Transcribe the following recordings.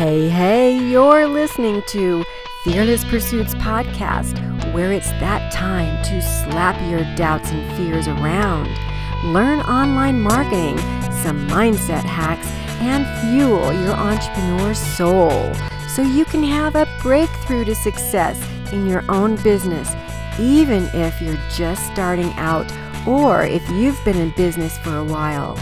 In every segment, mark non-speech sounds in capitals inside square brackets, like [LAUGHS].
Hey, hey, you're listening to Fearless Pursuits Podcast, where it's that time to slap your doubts and fears around, learn online marketing, some mindset hacks, and fuel your entrepreneur soul so you can have a breakthrough to success in your own business, even if you're just starting out or if you've been in business for a while.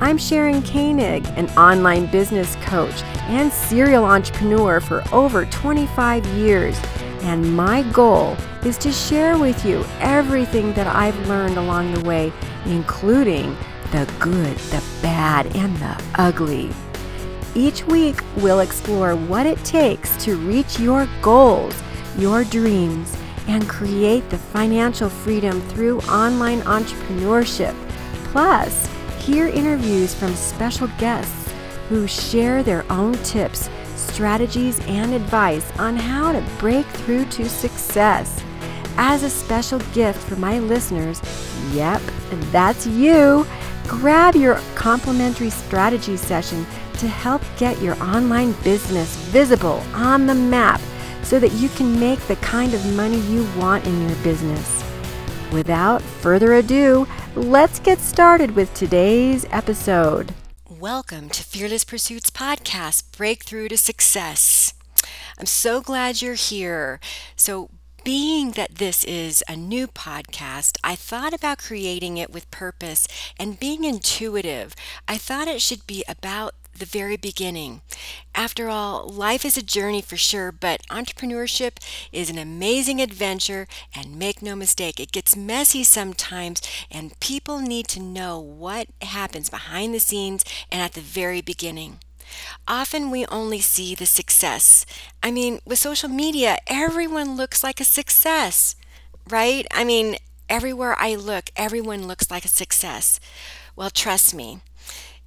I'm Sharon Koenig, an online business coach and serial entrepreneur for over 25 years, and my goal is to share with you everything that I've learned along the way, including the good, the bad, and the ugly. Each week, we'll explore what it takes to reach your goals, your dreams, and create the financial freedom through online entrepreneurship. Plus, hear interviews from special guests who share their own tips, strategies, and advice on how to break through to success. As a special gift for my listeners, yep, that's you, grab your complimentary strategy session to help get your online business visible on the map so that you can make the kind of money you want in your business. Without further ado, let's get started with today's episode. Welcome to Fearless Pursuits Podcast Breakthrough to Success. I'm so glad you're here. So, being that this is a new podcast, I thought about creating it with purpose and being intuitive. I thought it should be about the very beginning. After all, life is a journey for sure, but entrepreneurship is an amazing adventure, and make no mistake, it gets messy sometimes, and people need to know what happens behind the scenes and at the very beginning. Often we only see the success. I mean, with social media, everyone looks like a success, right? I mean, everywhere I look, everyone looks like a success. Well, trust me,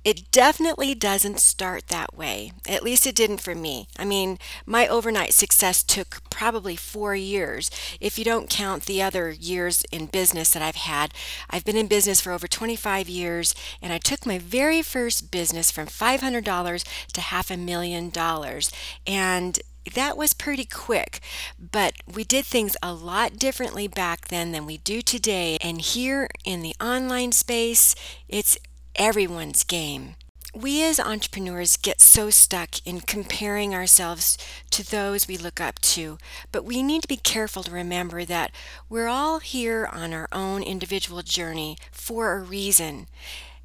it definitely doesn't start that way. At least it didn't for me. I mean, my overnight success took probably four years. If you don't count the other years in business that I've had, I've been in business for over 25 years, and I took my very first business from $500 to half a million dollars. And that was pretty quick, but we did things a lot differently back then than we do today. And here in the online space, it's everyone's game. We as entrepreneurs get so stuck in comparing ourselves to those we look up to, but we need to be careful to remember that we're all here on our own individual journey for a reason.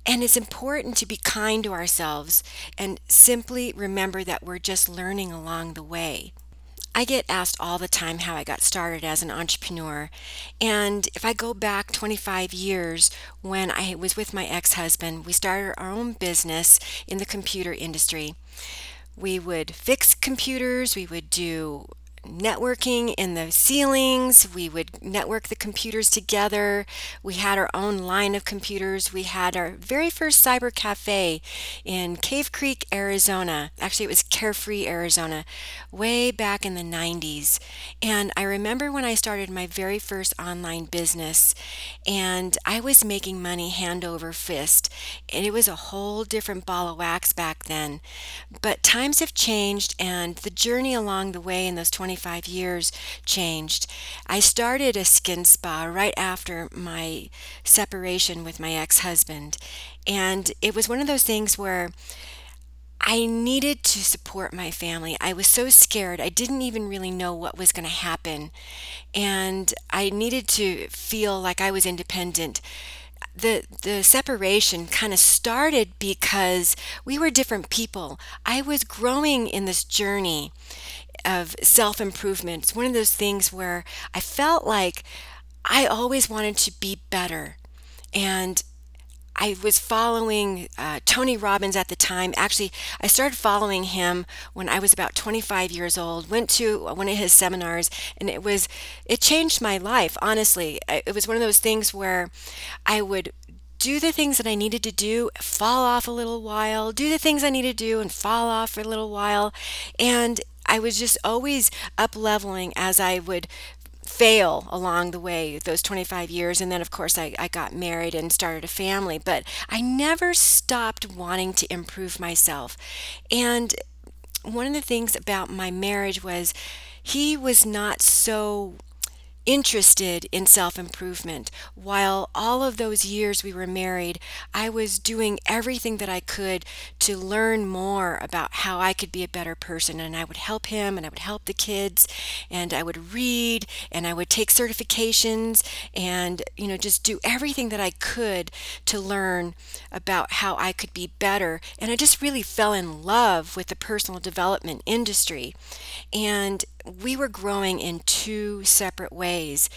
And it's important to be kind to ourselves and simply remember that we're just learning along the way. I get asked all the time how I got started as an entrepreneur. And if I go back 25 years when I was with my ex husband, we started our own business in the computer industry. We would fix computers, we would do networking in the ceilings. We would network the computers together. We had our own line of computers. We had our very first cyber cafe in Cave Creek, Arizona. Actually, it was Carefree, Arizona, way back in the 90s. And I remember when I started my very first online business, and I was making money hand over fist. And it was a whole different ball of wax back then. But times have changed, and the journey along the way in those 20 25 years changed. I started a skin spa right after my separation with my ex husband. And it was one of those things where I needed to support my family. I was so scared. I didn't even really know what was going to happen. And I needed to feel like I was independent the the separation kind of started because we were different people. I was growing in this journey of self improvement. It's one of those things where I felt like I always wanted to be better. And I was following uh, Tony Robbins at the time. Actually, I started following him when I was about 25 years old. Went to one of his seminars, and it was it changed my life. Honestly, it was one of those things where I would do the things that I needed to do, fall off a little while, do the things I needed to do, and fall off for a little while, and I was just always up leveling as I would fail along the way those 25 years and then of course I, I got married and started a family but i never stopped wanting to improve myself. And one of the things about my marriage was he was not so interested in self improvement. While all of those years we were married, I was doing everything that I could to learn more about how I could be a better person. And I would help him and I would help the kids and I would read and I would take certifications and, you know, just do everything that I could to learn about how I could be better. And I just really fell in love with the personal development industry. And we were growing in two separate ways.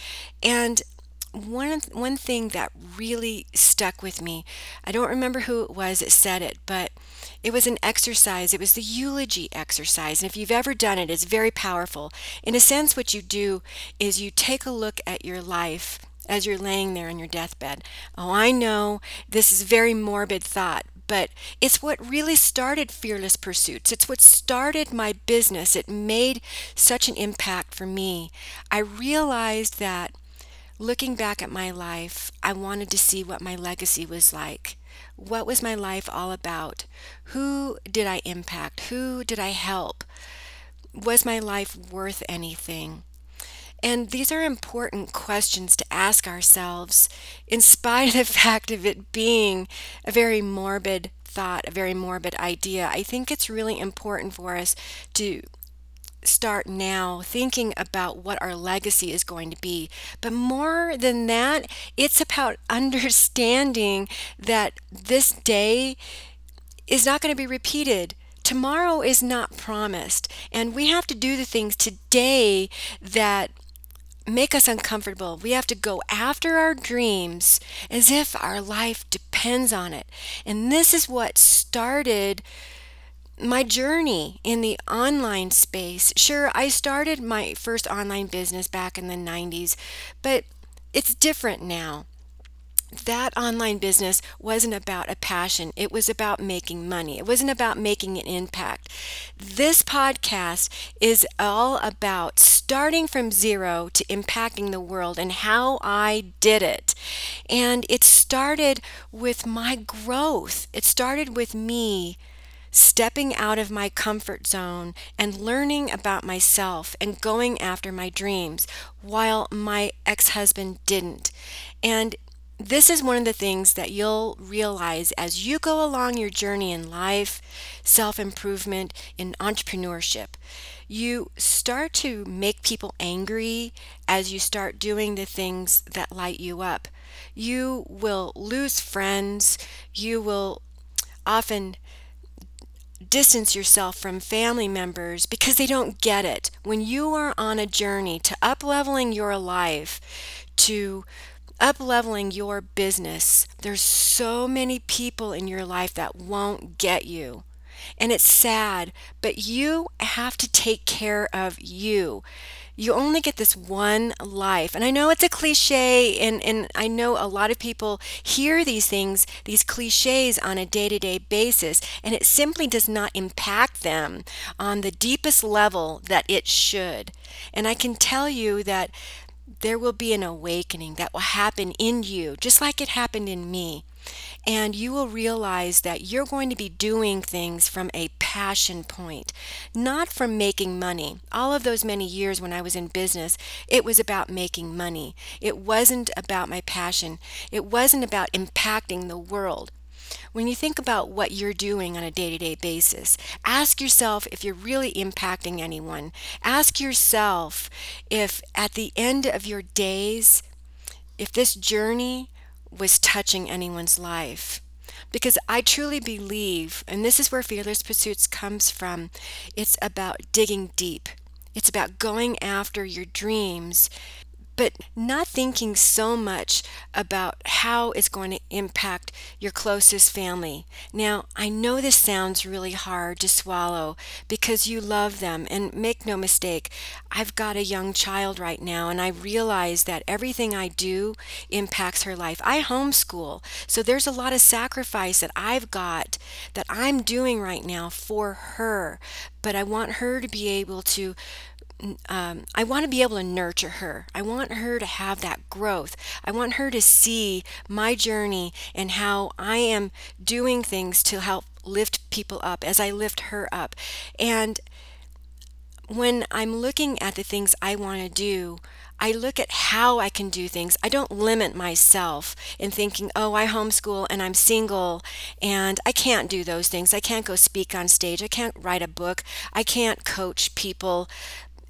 And one one thing that really stuck with me, I don't remember who it was that said it, but it was an exercise. It was the eulogy exercise. And if you've ever done it, it's very powerful. In a sense, what you do is you take a look at your life as you're laying there on your deathbed. Oh, I know this is very morbid thought, but it's what really started Fearless Pursuits. It's what started my business. It made such an impact for me. I realized that looking back at my life, I wanted to see what my legacy was like. What was my life all about? Who did I impact? Who did I help? Was my life worth anything? And these are important questions to ask ourselves, in spite of the [LAUGHS] fact of it being a very morbid thought, a very morbid idea. I think it's really important for us to start now thinking about what our legacy is going to be. But more than that, it's about [LAUGHS] understanding that this day is not going to be repeated. Tomorrow is not promised, and we have to do the things today that make us uncomfortable. We have to go after our dreams as if our life depends on it. And this is what started my journey in the online space. Sure, I started my first online business back in the 90s, but it's different now that online business wasn't about a passion. It was about making money. It wasn't about making an impact. This podcast is all about starting from zero to impacting the world and how I did it. And it started with my growth. It started with me stepping out of my comfort zone and learning about myself and going after my dreams while my ex husband didn't. And this is one of the things that you'll realize as you go along your journey in life, self improvement, in entrepreneurship. You start to make people angry as you start doing the things that light you up. You will lose friends. You will often distance yourself from family members because they don't get it. When you are on a journey to up leveling your life, to up leveling your business, there's so many people in your life that won't get you. And it's sad, but you have to take care of you. You only get this one life. And I know it's a cliche, and, and I know a lot of people hear these things, these cliches, on a day to day basis, and it simply does not impact them on the deepest level that it should. And I can tell you that there will be an awakening that will happen in you, just like it happened in me. And you will realize that you're going to be doing things from a passion point, not from making money. All of those many years when I was in business, it was about making money. It wasn't about my passion. It wasn't about impacting the world. When you think about what you're doing on a day to day basis, ask yourself if you're really impacting anyone. Ask yourself if at the end of your days, if this journey was touching anyone's life. Because I truly believe, and this is where Fearless Pursuits comes from, it's about digging deep. It's about going after your dreams but not thinking so much about how it's going to impact your closest family. Now, I know this sounds really hard to swallow because you love them, and make no mistake, I've got a young child right now, and I realize that everything I do impacts her life. I homeschool, so there's a lot of sacrifice that I've got that I'm doing right now for her, but I want her to be able to um, I want to be able to nurture her. I want her to have that growth. I want her to see my journey and how I am doing things to help lift people up as I lift her up. And when I'm looking at the things I want to do, I look at how I can do things. I don't limit myself in thinking, oh, I homeschool and I'm single and I can't do those things. I can't go speak on stage. I can't write a book. I can't coach people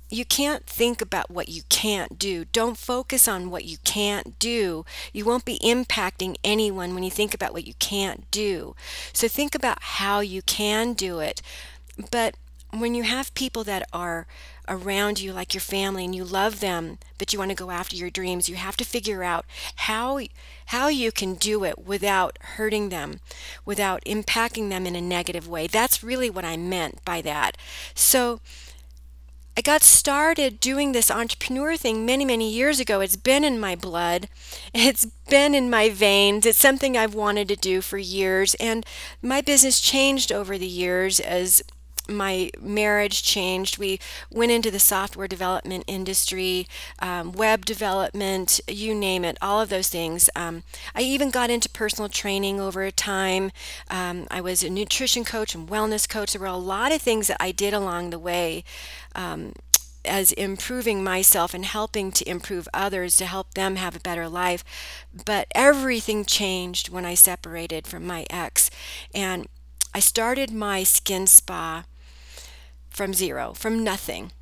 you can't think about what you can't do. Don't focus on what you can't do. You won't be impacting anyone when you think about what you can't do. So think about how you can do it. But when you have people that are around you like your family and you love them but you want to go after your dreams you have to figure out how how you can do it without hurting them without impacting them in a negative way that's really what i meant by that so I got started doing this entrepreneur thing many, many years ago. It's been in my blood, it's been in my veins. It's something I've wanted to do for years. And my business changed over the years as my marriage changed. We went into the software development industry, um, web development, you name it, all of those things. Um, I even got into personal training over time. Um, I was a nutrition coach and wellness coach. There were a lot of things that I did along the way. Um, as improving myself and helping to improve others to help them have a better life. But everything changed when I separated from my ex. And I started my skin spa from zero, from nothing.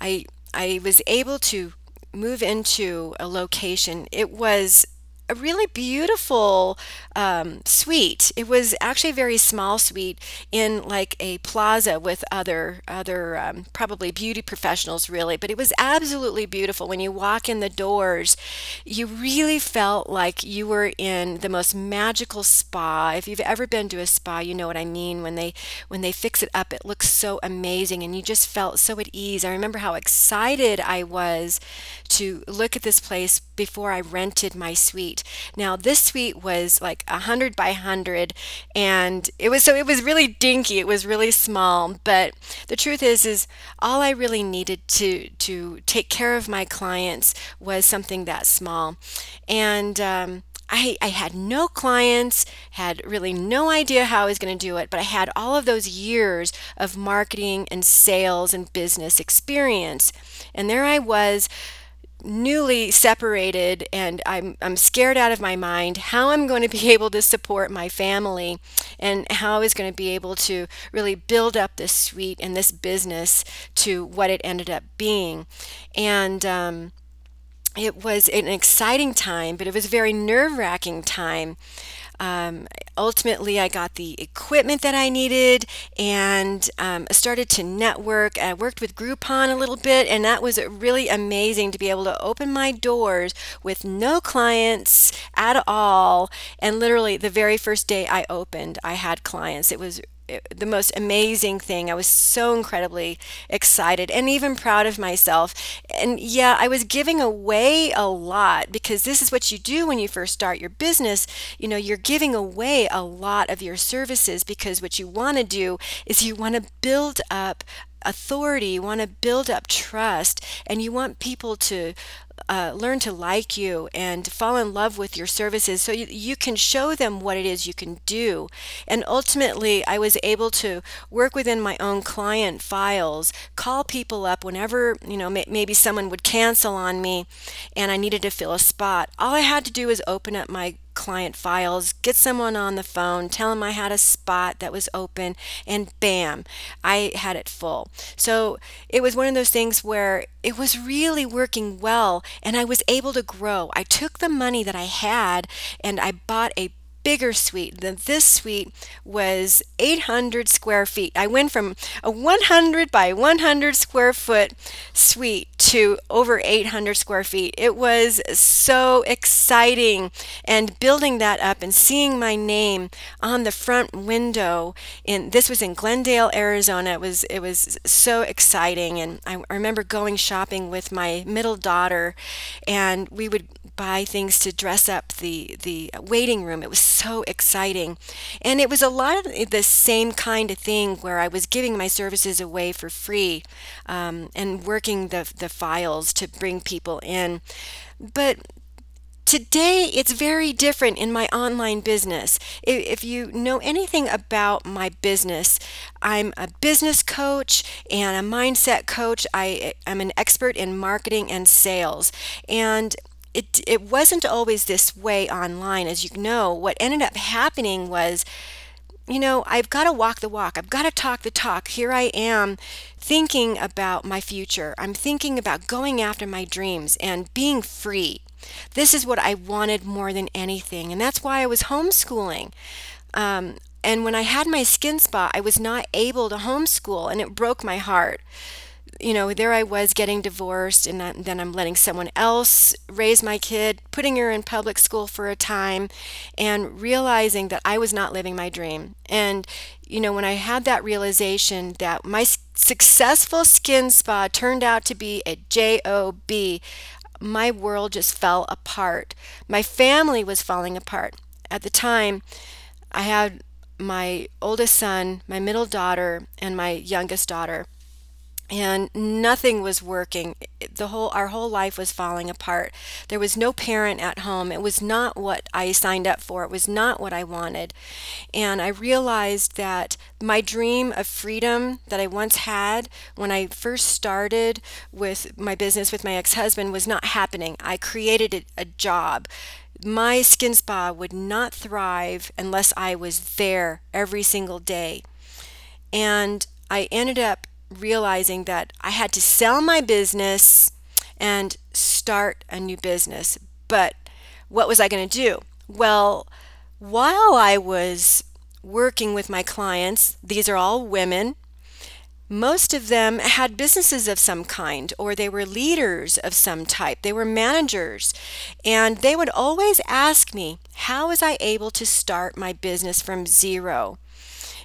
I I was able to move into a location. It was a really beautiful um, suite. It was actually a very small suite in like a plaza with other other um, probably beauty professionals, really. But it was absolutely beautiful. When you walk in the doors, you really felt like you were in the most magical spa. If you've ever been to a spa, you know what I mean. When they when they fix it up, it looks so amazing, and you just felt so at ease. I remember how excited I was to look at this place before I rented my suite. Now this suite was like a hundred by hundred, and it was so it was really dinky. It was really small, but the truth is, is all I really needed to to take care of my clients was something that small, and. Um, I, I had no clients, had really no idea how I was going to do it, but I had all of those years of marketing and sales and business experience. And there I was newly separated and I'm, I'm scared out of my mind how I'm going to be [LAUGHS] able to support my family and how I was going to be able to really build up this suite and this business to what it ended up being. And um, it was an exciting time, but it was a very nerve wracking time. Um, ultimately, I got the equipment that I needed and um, started to network. I worked with Groupon a little bit, and that was really amazing to be able to open my doors with no clients at all. And literally, the very first day I opened, I had clients. It was the most amazing thing. I was so incredibly excited and even proud of myself. And yeah, I was giving away a lot because this is what you do when you first start your business. You know, you're giving away a lot of your services because what you want to do is you want to build up authority, you want to build up trust, and you want people to uh, learn to like you and fall in love with your services so you, you can show them what it is you can do. And ultimately, I was able to work within my own client files, call people up whenever, you know, may, maybe someone would cancel on me and I needed to fill a spot. All I had to do was open up my client files, get someone on the phone, tell them I had a spot that was open, and bam, I had it full. So it was one of those things where it was really working well and I was able to grow. I took the money that I had and I bought a bigger suite. Then this suite was 800 square feet. I went from a 100 by 100 square foot suite to over 800 square feet. It was so exciting and building that up and seeing my name on the front window in this was in Glendale, Arizona. It was it was so exciting and I, I remember going shopping with my middle daughter and we would buy things to dress up the the waiting room. It was so exciting, and it was a lot of the same kind of thing where I was giving my services away for free, um, and working the the files to bring people in. But Today, it's very different in my online business. If you know anything about my business, I'm a business coach and a mindset coach. I am an expert in marketing and sales. And it, it wasn't always this way online, as you know. What ended up happening was you know, I've got to walk the walk. I've got to talk the talk. Here I am thinking about my future. I'm thinking about going after my dreams and being free. This is what I wanted more than anything. And that's why I was homeschooling. Um, and when I had my skin spot, I was not able to homeschool, and it broke my heart. You know, there I was getting divorced, and then I'm letting someone else raise my kid, putting her in public school for a time, and realizing that I was not living my dream. And, you know, when I had that realization that my successful skin spa turned out to be a job, my world just fell apart. My family was falling apart. At the time, I had my oldest son, my middle daughter, and my youngest daughter and nothing was working. The whole our whole life was falling apart. There was no parent at home. It was not what i signed up for. It was not what i wanted. And i realized that my dream of freedom that i once had when i first started with my business with my ex-husband was not happening. I created a, a job. My skin spa would not thrive unless i was there every single day. And i ended up realizing that I had to sell my business and start a new business. But what was I going to do? Well, while I was working with my clients, these are all women. Most of them had businesses of some kind, or they were leaders of some type. They were managers. And they would always ask me, How was I able to start my business from zero?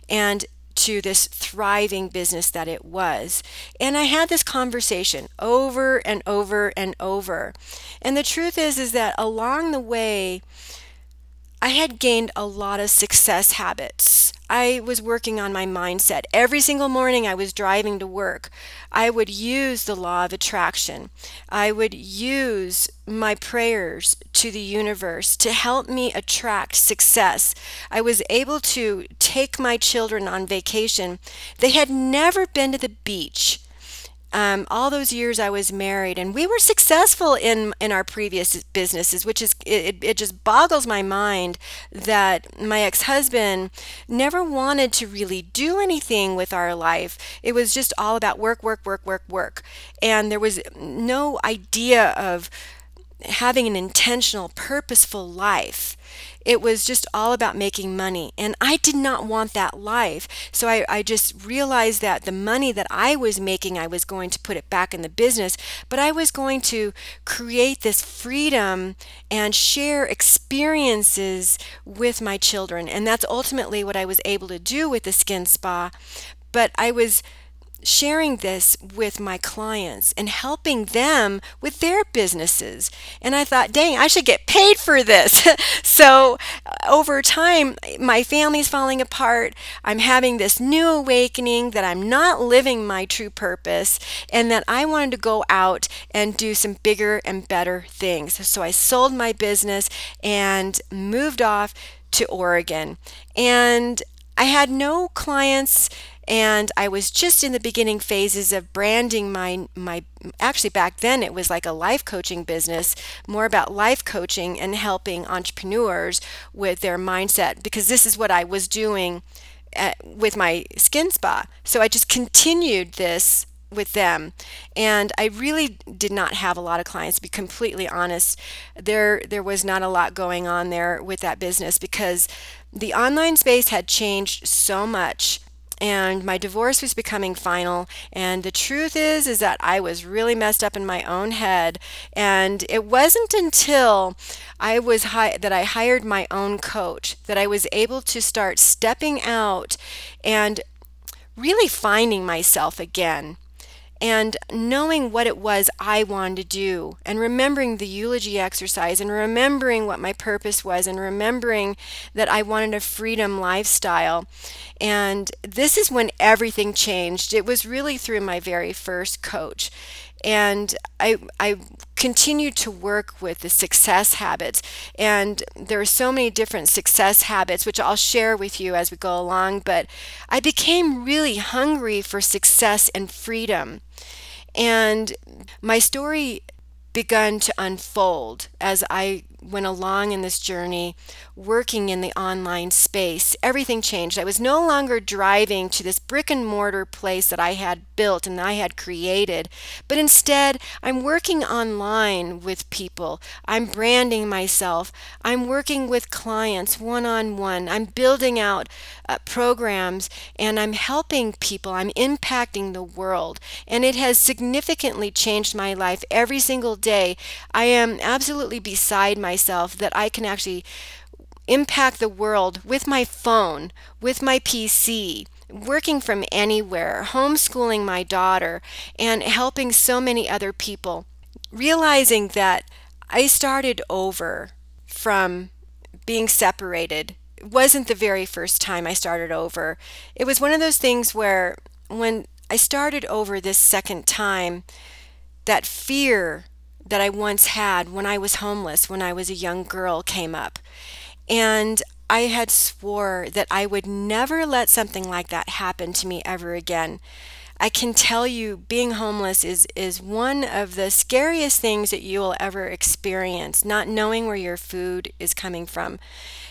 And to this thriving business that it was. And I had this conversation over and over and over. And the truth is is that along the way I had gained a lot of success habits. I was working on my mindset. Every single morning I was driving to work. I would use the law of attraction. I would use my prayers to the universe to help me attract success. I was able to take my children on vacation. They had never been to the beach um, all those years I was married, and we were successful in in our previous businesses, which is it, it just boggles my mind that my ex-husband never wanted to really do anything with our life. It was just all about work, work, work, work, work, and there was no idea of having an intentional, purposeful life. It was just all about making money. And I did not want that life. So I, I just realized that the money that I was making, I was going to put it back in the business, but I was going to create this freedom and share experiences with my children. And that's ultimately what I was able to do with the skin spa. But I was sharing this with my clients and helping them with their businesses. And I thought, dang, I should get paid for this. [LAUGHS] so uh, over time, my family's falling apart. I'm having this new awakening that I'm not living my true purpose and that I wanted to go out and do some bigger and better things. So I sold my business and moved off to Oregon. And I had no clients and I was just in the beginning phases of branding my my actually back then it was like a life coaching business more about life coaching and helping entrepreneurs with their mindset because this is what I was doing at, with my skin spa. So I just continued this with them. And I really did not have a lot of clients to be completely honest. There there was not a lot going on there with that business because the online space had changed so much and my divorce was becoming final and the truth is is that I was really messed up in my own head and it wasn't until I was hi- that I hired my own coach that I was able to start stepping out and really finding myself again and knowing what it was I wanted to do, and remembering the eulogy exercise, and remembering what my purpose was, and remembering that I wanted a freedom lifestyle. And this is when everything changed. It was really through my very first coach and I, I continued to work with the success habits. And there are so many different success habits, which I'll share with you as we go along. But I became really hungry for success and freedom. And my story begun to unfold as I went along in this journey working in the online space, everything changed. I was no longer driving to this brick and mortar place that I had built and I had created, but instead I'm working online with people. I'm branding myself. I'm working with clients one on one. I'm building out uh, programs and I'm helping people. I'm impacting the world. And it has significantly changed my life every single day. I am absolutely beside my myself that I can actually impact the world with my phone, with my PC, working from anywhere, homeschooling my daughter, and helping so many other people. Realizing that I started over from being separated wasn't the very first time I started over. It was one of those things where when I started over this second time, that fear that I once had when I was homeless, when I was a young girl, came up. And I had swore that I would never let something like that happen to me ever again. I can tell you being homeless is is one of the scariest things that you will ever experience, not knowing where your food is coming from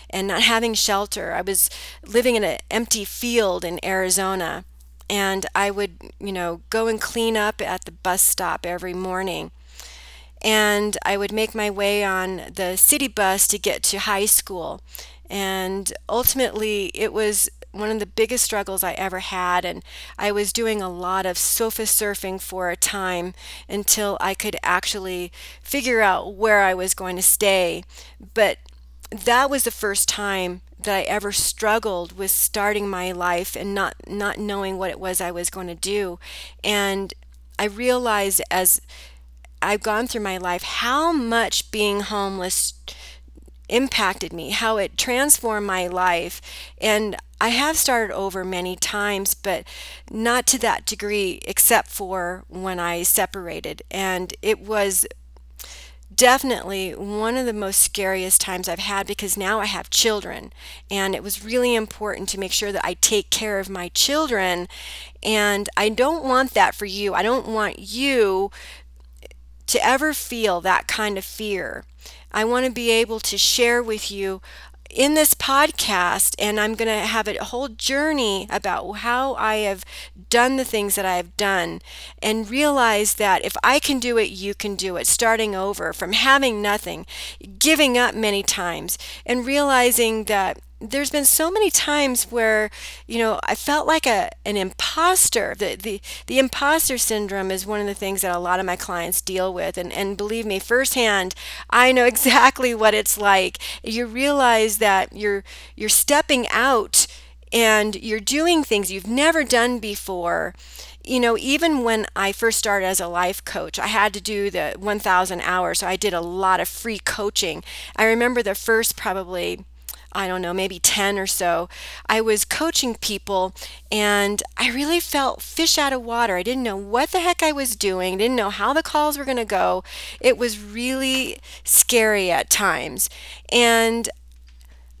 and not having shelter. I was living in an empty field in Arizona and I would, you know, go and clean up at the bus stop every morning and I would make my way on the city bus to get to high school. And ultimately, it was one of the biggest struggles I ever had. And I was doing a lot of sofa surfing for a time until I could actually figure out where I was going to stay. But that was the first time that I ever struggled with starting my life and not not knowing what it was I was going to do. And I realized as I've gone through my life, how much being homeless impacted me, how it transformed my life. And I have started over many times, but not to that degree, except for when I separated. And it was definitely one of the most scariest times I've had because now I have children. And it was really important to make sure that I take care of my children. And I don't want that for you. I don't want you to ever feel that kind of fear. I want to be able to share with you in this podcast, and I'm going to have a whole journey about how I have done the things that I have done and realize that if I can do it, you can do it. Starting over from having nothing, giving up many times, and realizing that there's been so many times where you know I felt like a an imposter. The the the imposter syndrome is one of the things that a lot of my clients deal with, and and believe me, firsthand, I know [LAUGHS] exactly what it's like. You realize that you're you're stepping out and you're doing things you've never done before you know, even when I first started as a life coach, I had to do the 1,000 hours. So I did a lot of free coaching. I remember the first probably I don't know, maybe 10 or so, I was coaching people and I really felt fish out of water. I didn't know what the heck I was doing, didn't know how the calls were going to go. It was really scary at times. And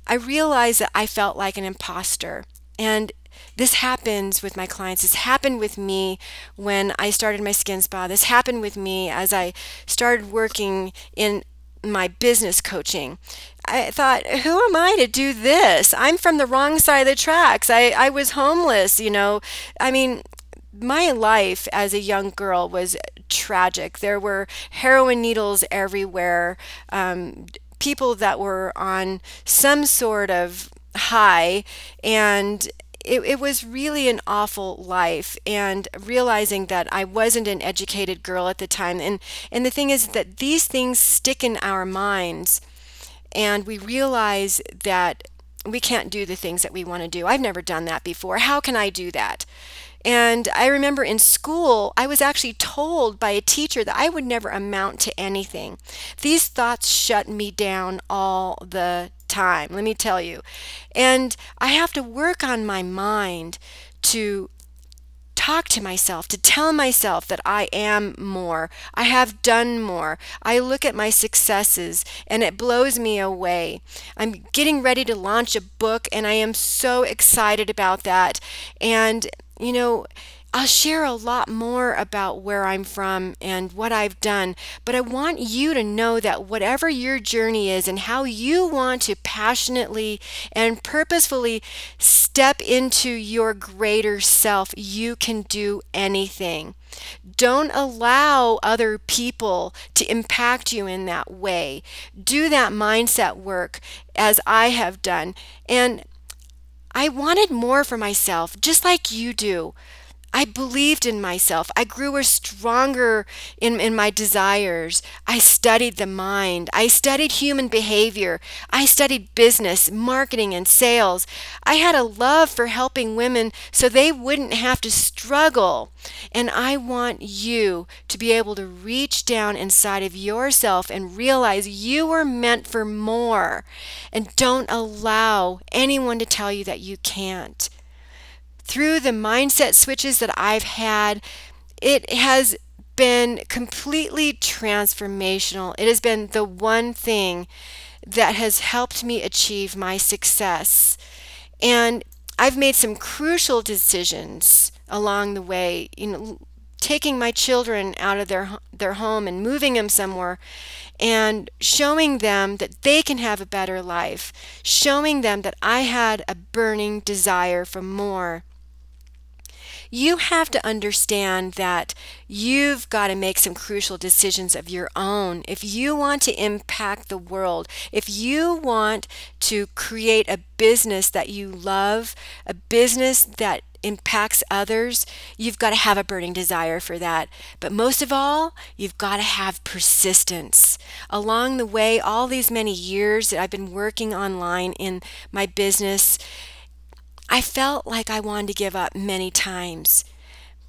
I realized that I felt like an imposter. And this happens with my clients. This happened with me when I started my skin spa. This happened with me as I started working in my business coaching. I thought, who am I to do this? I'm from the wrong side of the tracks. I, I was homeless, you know. I mean, my life as a young girl was tragic. There were heroin needles everywhere, um, people that were on some sort of high, and it, it was really an awful life and realizing that I wasn't an educated girl at the time. And, and the thing is that these things stick in our minds and we realize that we can't do the things that we want to do. I've never done that before. How can I do that? And I remember in school, I was actually told by a teacher that I would never amount to anything. These thoughts shut me down all the time, let me tell you. And I have to work on my mind to talk to myself, to tell myself that I am more. I have done more. I look at my successes and it blows me away. I'm getting ready to launch a book and I am so excited about that. And, you know, I'll share a lot more about where I'm from and what I've done, but I want you to know that whatever your journey is and how you want to passionately and purposefully step into your greater self, you can do anything. Don't allow other people to impact you in that way. Do that mindset work as I have done. And I wanted more for myself, just like you do. I believed in myself. I grew stronger in, in my desires. I studied the mind. I studied human behavior. I studied business, marketing, and sales. I had a love for helping women so they wouldn't have to struggle. And I want you to be able to reach down inside of yourself and realize you were meant for more. And don't allow anyone to tell you that you can't through the mindset switches that I've had, it has been completely transformational. It has been the one thing that has helped me achieve my success. And I've made some crucial decisions along the way, you know, taking my children out of their their home and moving them somewhere and showing them that they can have a better life, showing them that I had a burning desire for more you have to understand that you've got to make some crucial decisions of your own. If you want to impact the world, if you want to create a business that you love, a business that impacts others, you've got to have a burning desire for that. But most of all, you've got to have persistence. Along the way, all these many years that I've been working online in my business, I felt like I wanted to give up many times.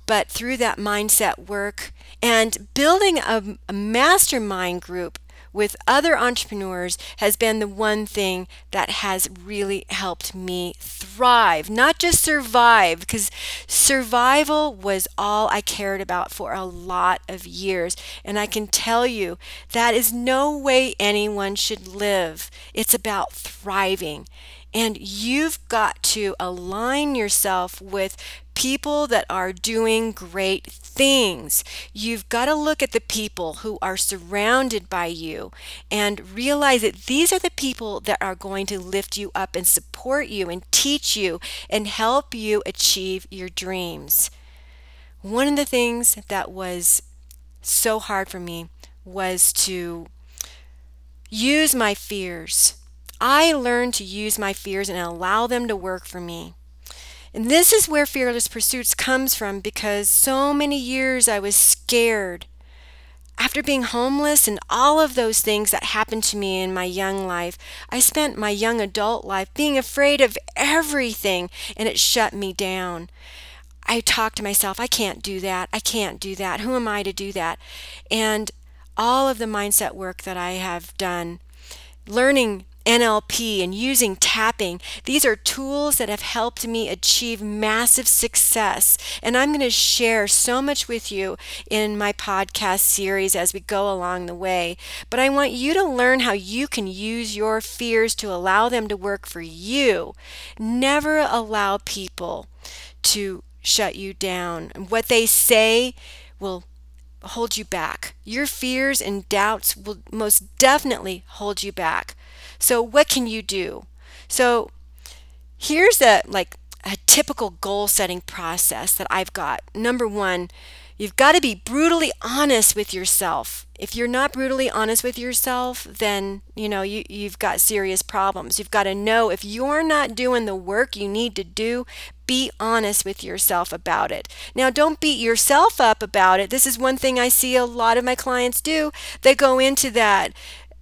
But through that mindset work and building a, a mastermind group with other entrepreneurs has been the one thing that has really helped me thrive, not just survive, because survival was all I cared about for a lot of years. And I can tell you that is no way anyone should live. It's about thriving. And you've got to align yourself with people that are doing great things. You've got to look at the people who are surrounded by you and realize that these are the people that are going to lift you up and support you and teach you and help you achieve your dreams. One of the things that was so hard for me was to use my fears I learned to use my fears and allow them to work for me. And this is where Fearless Pursuits comes from because so many years I was scared. After being homeless and all of those things that happened to me in my young life, I spent my young adult life being afraid of everything and it shut me down. I talked to myself, I can't do that. I can't do that. Who am I to do that? And all of the mindset work that I have done, learning NLP and using tapping. These are tools that have helped me achieve massive success. And I'm going to share so much with you in my podcast series as we go along the way. But I want you to learn how you can use your fears to allow them to work for you. Never allow people to shut you down. What they say will hold you back. Your fears and doubts will most definitely hold you back. So what can you do? So here's a like a typical goal setting process that I've got. Number 1, you've got to be brutally honest with yourself. If you're not brutally honest with yourself, then you know you, you've got serious problems. You've got to know if you're not doing the work you need to do, be honest with yourself about it. Now, don't beat yourself up about it. This is one thing I see a lot of my clients do. They go into that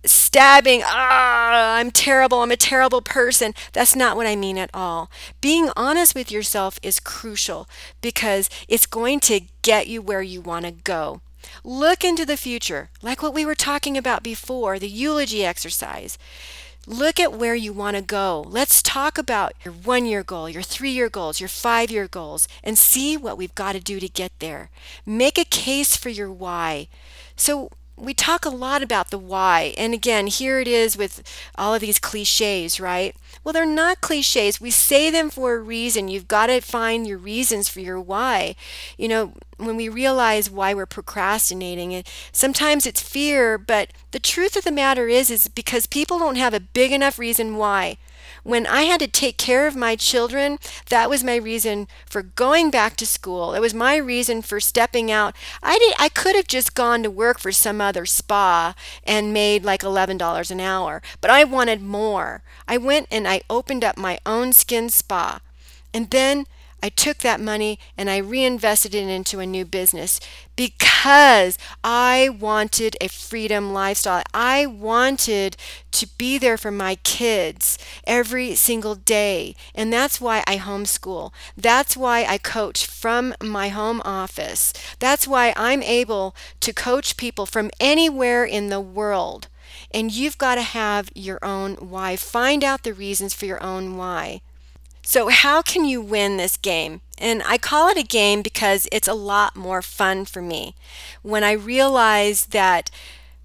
stabbing, ah, I'm terrible, I'm a terrible person. That's not what I mean at all. Being honest with yourself is crucial because it's going to get you where you want to go. Look into the future, like what we were talking about before, the eulogy exercise. Look at where you want to go. Let's talk about your one year goal, your three year goals, your five year goals, and see what we've got to do to get there. Make a case for your why. So, we talk a lot about the why. And again, here it is with all of these cliches, right? Well, they're not cliches. We say them for a reason. You've got to find your reasons for your why. You know, when we realize why we're procrastinating, sometimes it's fear, but the truth of the matter is is because people don't have a big enough reason why. When I had to take care of my children, that was my reason for going back to school. It was my reason for stepping out. I did I could have just gone to work for some other spa and made like $11 an hour, but I wanted more. I went and I opened up my own skin spa. And then I took that money and I reinvested it into a new business because I wanted a freedom lifestyle. I wanted to be there for my kids every single day. And that's why I homeschool. That's why I coach from my home office. That's why I'm able to coach people from anywhere in the world. And you've got to have your own why. Find out the reasons for your own why. So, how can you win this game? And I call it a game because it's a lot more fun for me. When I realize that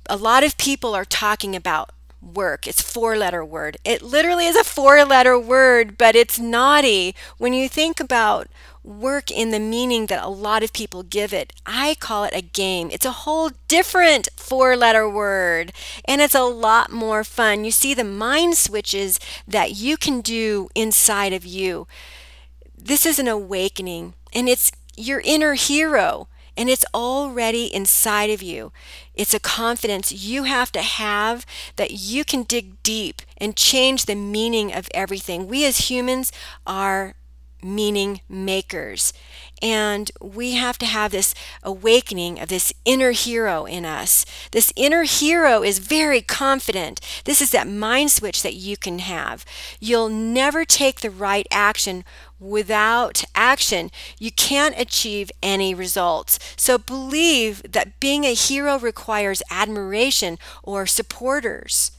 a lot of people are talking about work, it's four letter word. It literally is a four letter word, but it's naughty. When you think about work in the meaning that a lot of people give it. I call it a game. It's a whole different four letter word and it's a lot more fun. You see the mind switches that you can do inside of you. This is an awakening and it's your inner hero and it's already inside of you. It's a confidence you have to have that you can dig deep and change the meaning of everything. We as humans are meaning makers. And we have to have this awakening of this inner hero in us. This inner hero is very confident. This is that mind switch that you can have. You'll never take the right action without action. You can't achieve any results. So believe that being a hero requires admiration or supporters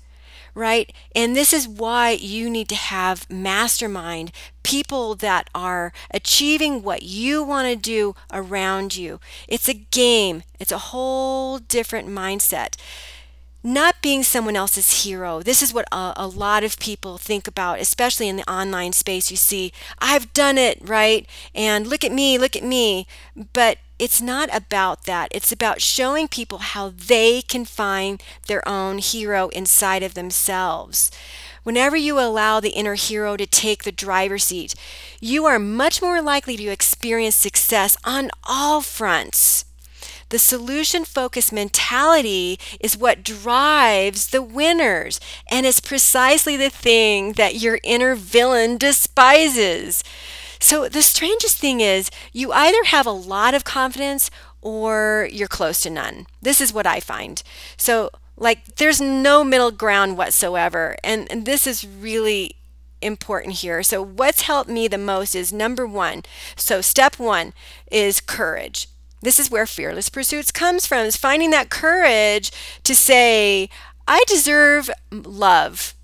right? And this is why you need to have mastermind people that are achieving what you want to do around you. It's a game, it's a whole different mindset. Not being someone else's hero. This is what a, a, lot of people think about, especially in the online space. You see, I've done it, right? And look at me, look at me. But it's not about that. It's about showing people how they can find their own hero inside of themselves. Whenever you allow the inner hero to take the driver's seat, you are much more likely to experience success on all fronts. The solution focused mentality is what drives the winners, and it's precisely the thing that your inner villain despises. So the strangest thing is, you either have a lot of confidence or you're close to none. This is what I find. So, like, there's no middle ground whatsoever. And, and this is really important here. So, what's helped me the most is number one. So, step one is courage. This is where fearless pursuits comes from, is finding that courage to say, I deserve love.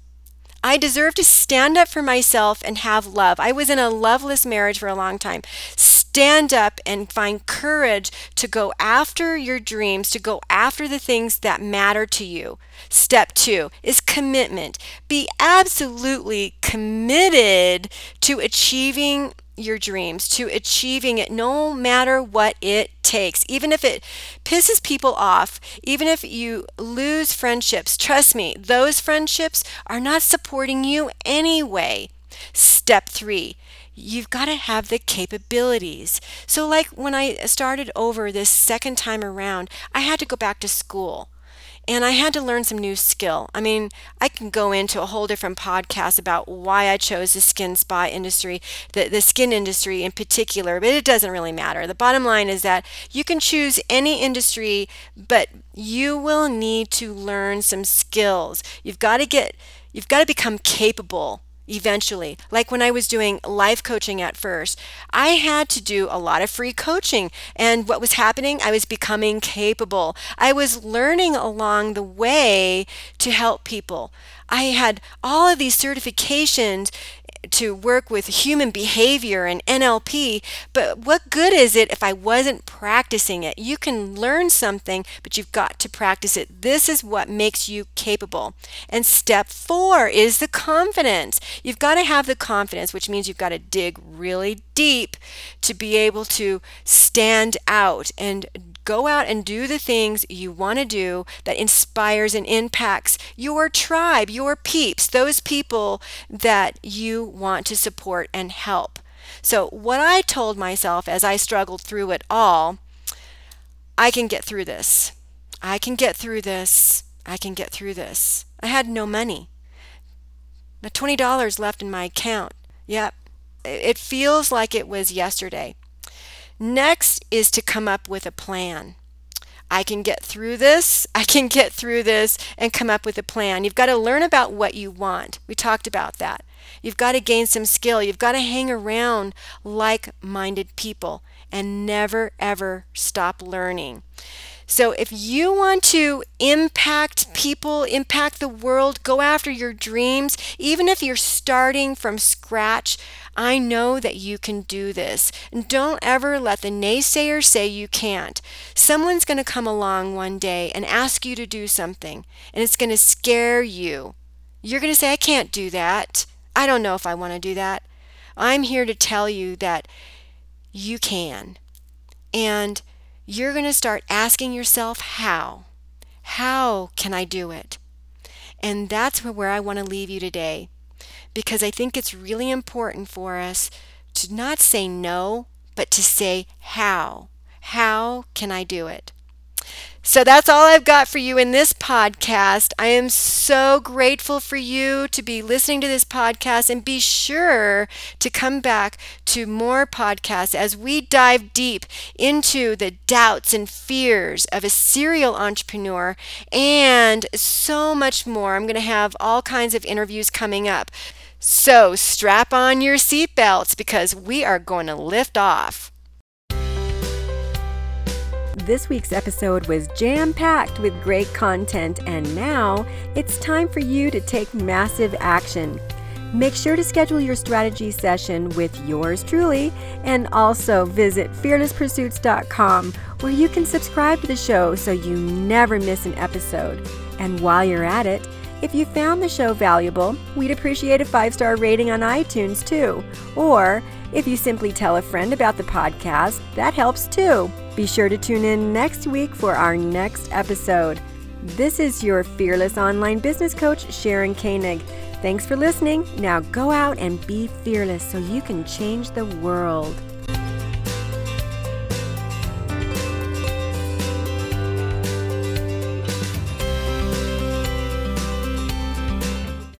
I deserve to stand up for myself and have love. I was in a loveless marriage for a long time. Stand up and find courage to go after your dreams, to go after the things that matter to you. Step two is commitment. Be absolutely committed to achieving your dreams, to achieving it no matter what it takes. Even if it pisses people off, even if you lose friendships, trust me, those friendships are not supporting you anyway. Step three, you've got to have the capabilities. So, like when I started over this second time around, I had to go back to school. And I had to learn some new skill. I mean, I can go into a whole different podcast about why I chose the skin spa industry, the, the skin industry in particular, but it doesn't really matter. The bottom line is that you can choose any industry, but you will need to learn some skills. You've got to get, you've got to become capable eventually. Like when I was doing life coaching at first, I had to do a lot of free coaching. And what was happening? I was becoming capable. I was learning along the way to help people. I had all of these certifications to work with human behavior and NLP, but what good is it if I wasn't practicing it? You can learn something, but you've got to practice it. This is what makes you capable. And step four is the confidence. You've got to have the confidence, which means you've got to dig really deep to be able to stand out and Go out and do the things you want to do that inspires and impacts your tribe, your peeps, those people that you want to support and help. So, what I told myself as I struggled through it all, I can get through this. I can get through this. I can get through this. I had no money. The $20 left in my account. Yep. It feels like it was yesterday. Next is to come up with a plan. I can get through this, I can get through this, and come up with a plan. You've got to learn about what you want. We talked about that. You've got to gain some skill. You've got to hang around like minded people and never, ever stop learning. So if you want to impact people, impact the world, go after your dreams, even if you're starting from scratch, I know that you can do this. And don't ever let the naysayer say you can't. Someone's going to come along one day and ask you to do something, and it's going to scare you. You're going to say, I can't do that. I don't know if I want to do that. I'm here to tell you that you can. And you're going to start asking yourself, how? How can I do it? And that's where I want to leave you today because I think it's really important for us to not say no, but to say how. How can I do it? So that's all I've got for you in this podcast. I am so grateful for you to be listening to this podcast and be sure to come back to more podcasts as we dive deep into the doubts and fears of a serial entrepreneur and so much more. I'm going to have all kinds of interviews coming up. So strap on your seatbelts because we are going to lift off. This week's episode was jam packed with great content, and now it's time for you to take massive action. Make sure to schedule your strategy session with yours truly, and also visit fearlesspursuits.com where you can subscribe to the show so you never miss an episode. And while you're at it, if you found the show valuable, we'd appreciate a five star rating on iTunes too. Or if you simply tell a friend about the podcast, that helps too. Be sure to tune in next week for our next episode. This is your fearless online business coach, Sharon Koenig. Thanks for listening. Now go out and be fearless so you can change the world.